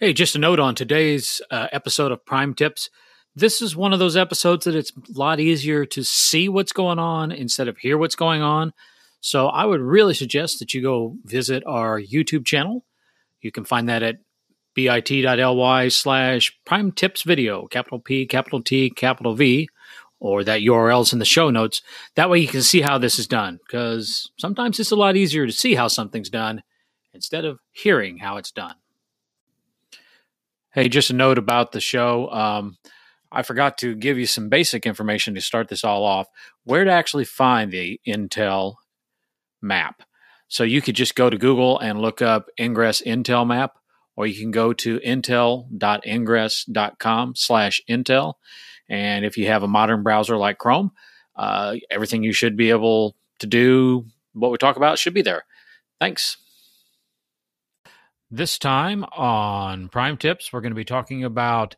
Hey, just a note on today's uh, episode of Prime Tips. This is one of those episodes that it's a lot easier to see what's going on instead of hear what's going on. So I would really suggest that you go visit our YouTube channel. You can find that at bit.ly slash prime tips video, capital P, capital T, capital V, or that URL's in the show notes. That way you can see how this is done because sometimes it's a lot easier to see how something's done instead of hearing how it's done. Hey, just a note about the show. Um, I forgot to give you some basic information to start this all off. Where to actually find the Intel map. So you could just go to Google and look up Ingress Intel map, or you can go to intel.ingress.com slash Intel. And if you have a modern browser like Chrome, uh, everything you should be able to do, what we talk about, should be there. Thanks. This time on Prime Tips, we're going to be talking about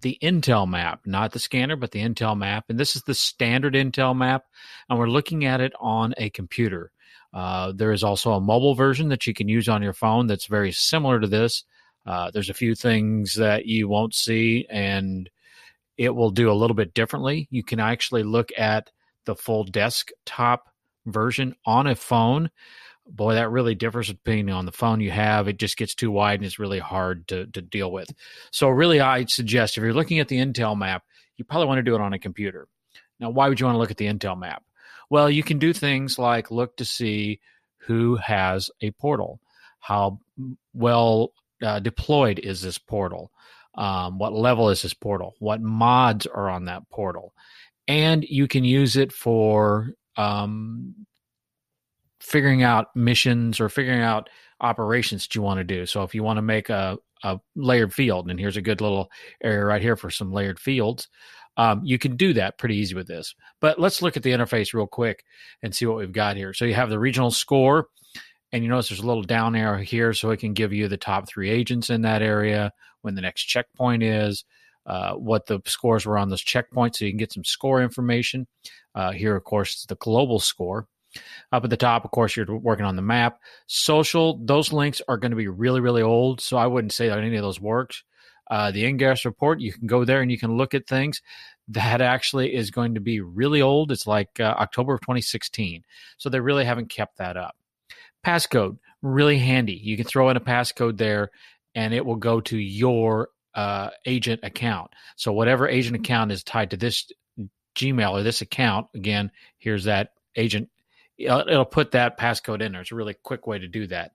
the Intel map, not the scanner, but the Intel map. And this is the standard Intel map, and we're looking at it on a computer. Uh, there is also a mobile version that you can use on your phone that's very similar to this. Uh, there's a few things that you won't see, and it will do a little bit differently. You can actually look at the full desktop version on a phone boy, that really differs depending on the phone you have. It just gets too wide and it's really hard to, to deal with. So, really, I'd suggest if you're looking at the Intel map, you probably want to do it on a computer. Now, why would you want to look at the Intel map? Well, you can do things like look to see who has a portal, how well uh, deployed is this portal, um, what level is this portal, what mods are on that portal. And you can use it for um, figuring out missions or figuring out operations that you want to do. So if you want to make a, a layered field, and here's a good little area right here for some layered fields, um, you can do that pretty easy with this. But let's look at the interface real quick and see what we've got here. So you have the regional score, and you notice there's a little down arrow here, so it can give you the top three agents in that area, when the next checkpoint is, uh, what the scores were on those checkpoints, so you can get some score information. Uh, here, of course, the global score. Up at the top, of course, you're working on the map. Social, those links are going to be really, really old. So I wouldn't say that any of those works. Uh, the Ingress report, you can go there and you can look at things. That actually is going to be really old. It's like uh, October of 2016. So they really haven't kept that up. Passcode, really handy. You can throw in a passcode there and it will go to your uh, agent account. So whatever agent account is tied to this Gmail or this account, again, here's that agent it'll put that passcode in there. It's a really quick way to do that.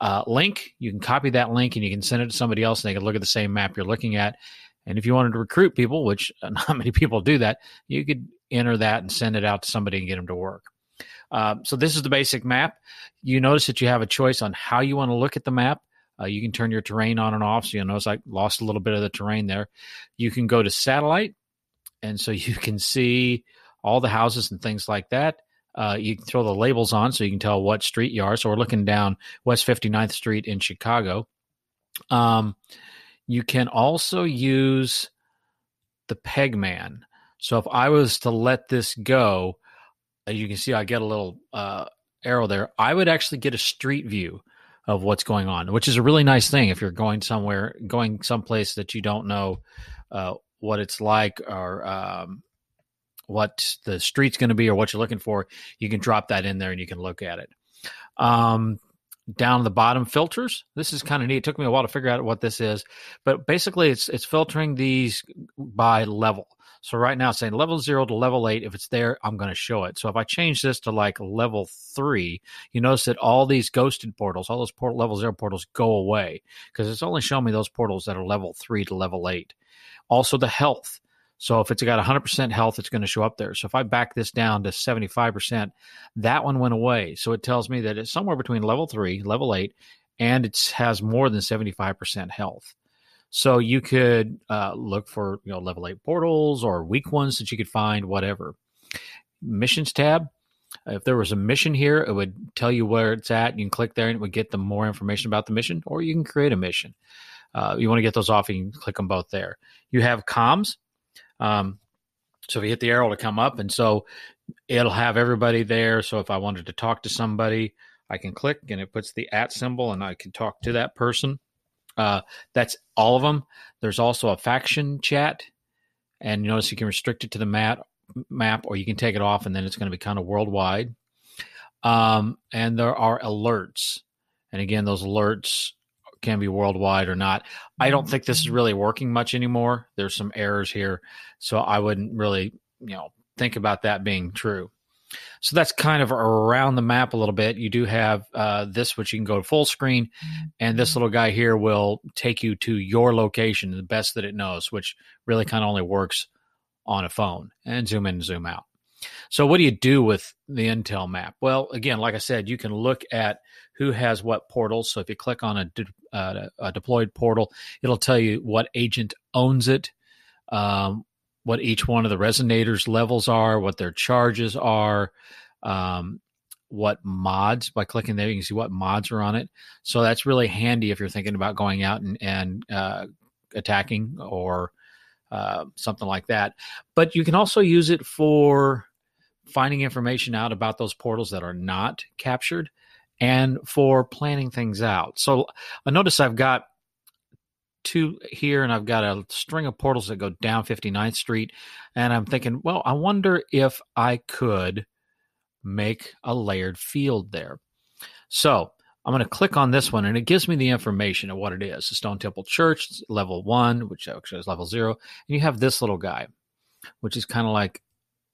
Uh, link, you can copy that link and you can send it to somebody else and they can look at the same map you're looking at. And if you wanted to recruit people, which not many people do that, you could enter that and send it out to somebody and get them to work. Uh, so this is the basic map. You notice that you have a choice on how you want to look at the map. Uh, you can turn your terrain on and off. So you notice I lost a little bit of the terrain there. You can go to satellite, and so you can see all the houses and things like that. Uh, you can throw the labels on so you can tell what street you are. So we're looking down West 59th Street in Chicago. Um, you can also use the Pegman. So if I was to let this go, as you can see, I get a little uh, arrow there. I would actually get a street view of what's going on, which is a really nice thing if you're going somewhere, going someplace that you don't know uh, what it's like or um, what the street's going to be or what you're looking for, you can drop that in there and you can look at it. Um, down the bottom filters. This is kind of neat. It took me a while to figure out what this is, but basically it's it's filtering these by level. So right now it's saying level zero to level eight. If it's there, I'm going to show it. So if I change this to like level three, you notice that all these ghosted portals, all those port- level zero portals go away because it's only showing me those portals that are level three to level eight. Also the health. So if it's got 100% health, it's going to show up there. So if I back this down to 75%, that one went away. So it tells me that it's somewhere between level three, level eight, and it has more than 75% health. So you could uh, look for you know level eight portals or weak ones that you could find, whatever. Missions tab. If there was a mission here, it would tell you where it's at. You can click there and it would get the more information about the mission, or you can create a mission. Uh, you want to get those off, you can click them both there. You have comms. Um, so if you hit the arrow to come up, and so it'll have everybody there. So if I wanted to talk to somebody, I can click and it puts the at symbol and I can talk to that person. Uh, that's all of them. There's also a faction chat, and you notice you can restrict it to the map, map, or you can take it off, and then it's going to be kind of worldwide. Um, and there are alerts, and again, those alerts can be worldwide or not. I don't think this is really working much anymore. There's some errors here, so I wouldn't really, you know, think about that being true. So that's kind of around the map a little bit. You do have uh, this, which you can go to full screen, and this little guy here will take you to your location, the best that it knows, which really kind of only works on a phone, and zoom in and zoom out. So, what do you do with the Intel map? Well, again, like I said, you can look at who has what portals. So, if you click on a, de- uh, a deployed portal, it'll tell you what agent owns it, um, what each one of the resonators levels are, what their charges are, um, what mods. By clicking there, you can see what mods are on it. So that's really handy if you're thinking about going out and, and uh, attacking or uh, something like that. But you can also use it for finding information out about those portals that are not captured and for planning things out. So I notice I've got two here and I've got a string of portals that go down 59th Street. And I'm thinking, well, I wonder if I could make a layered field there. So I'm going to click on this one and it gives me the information of what it is. The Stone Temple Church, level one, which actually is level zero. And you have this little guy, which is kind of like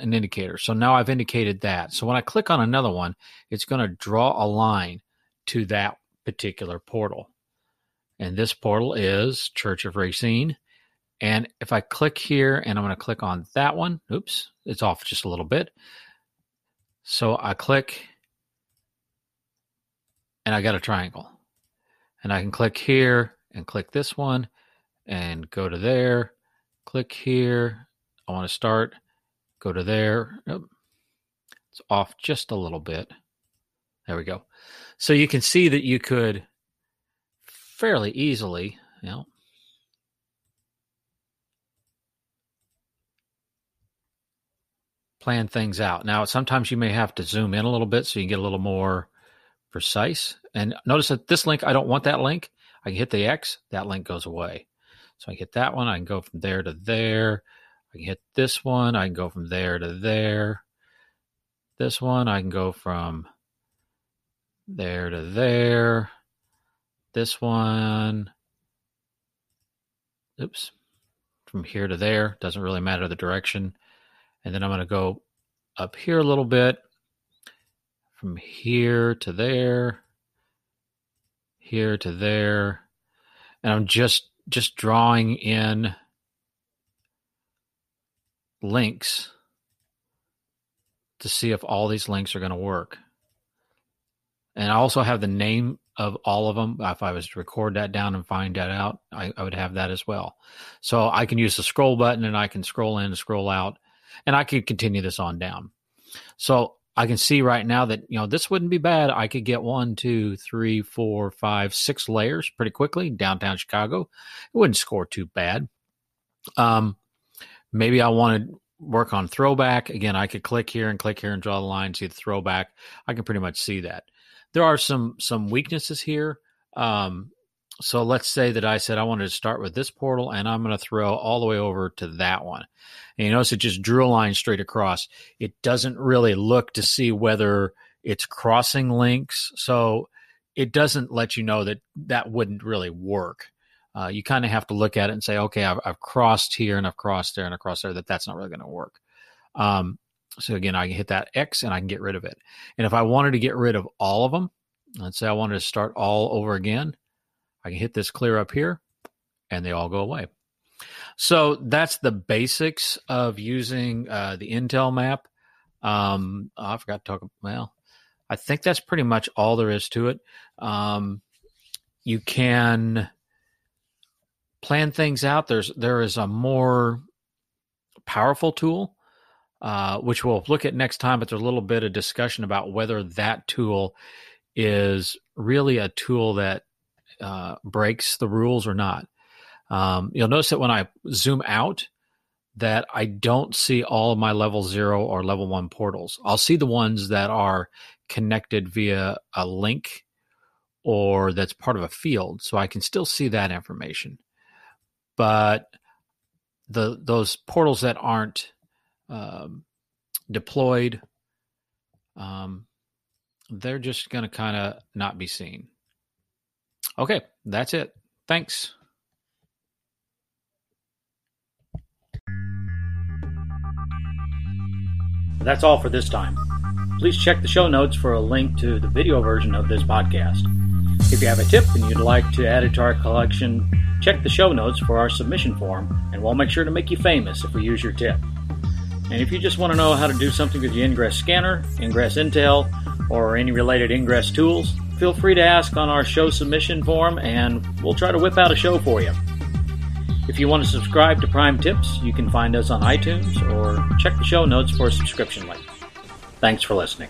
an indicator. So now I've indicated that. So when I click on another one, it's going to draw a line to that particular portal. And this portal is Church of Racine. And if I click here and I'm going to click on that one, oops, it's off just a little bit. So I click and I got a triangle. And I can click here and click this one and go to there, click here. I want to start, go to there. It's off just a little bit. There we go. So you can see that you could fairly easily. You know, plan things out. Now, sometimes you may have to zoom in a little bit so you can get a little more precise. And notice that this link, I don't want that link. I can hit the X, that link goes away. So I hit that one, I can go from there to there. I can hit this one, I can go from there to there. This one, I can go from there to there. This one, oops, from here to there, doesn't really matter the direction. And then I'm going to go up here a little bit, from here to there, here to there. And I'm just just drawing in links to see if all these links are going to work. And I also have the name of all of them. If I was to record that down and find that out, I, I, would have that as well. So I can use the scroll button and I can scroll in and scroll out, and I could continue this on down. So I can see right now that you know this wouldn't be bad. I could get one, two, three, four, five, six layers pretty quickly downtown Chicago. It wouldn't score too bad. Um, maybe I want to work on throwback again. I could click here and click here and draw the line, see the throwback. I can pretty much see that there are some some weaknesses here. Um, so let's say that I said I wanted to start with this portal and I'm going to throw all the way over to that one. And you notice it just drew a line straight across. It doesn't really look to see whether it's crossing links. So it doesn't let you know that that wouldn't really work. Uh, you kind of have to look at it and say, okay, I've, I've, crossed here and I've crossed there and I've crossed there, that that's not really going to work. Um, so again, I can hit that X and I can get rid of it. And if I wanted to get rid of all of them, let's say I wanted to start all over again, I can hit this clear up here and they all go away. So that's the basics of using uh, the Intel map. Um, I forgot to talk. Well, I think that's pretty much all there is to it. Um, you can plan things out. There's there is a more powerful tool uh, which we'll look at next time. But there's a little bit of discussion about whether that tool is really a tool that uh, breaks the rules or not. Um, you'll notice that when I zoom out, that I don't see all of my level zero or level one portals. I'll see the ones that are connected via a link or that's part of a field, so I can still see that information. But the those portals that aren't um, deployed, um, they're just going to kind of not be seen. Okay, that's it. Thanks. That's all for this time. Please check the show notes for a link to the video version of this podcast. If you have a tip and you'd like to add it to our collection, check the show notes for our submission form, and we'll make sure to make you famous if we use your tip. And if you just want to know how to do something with your Ingress scanner, Ingress Intel, or any related Ingress tools, feel free to ask on our show submission form, and we'll try to whip out a show for you. If you want to subscribe to Prime Tips, you can find us on iTunes or check the show notes for a subscription link. Thanks for listening.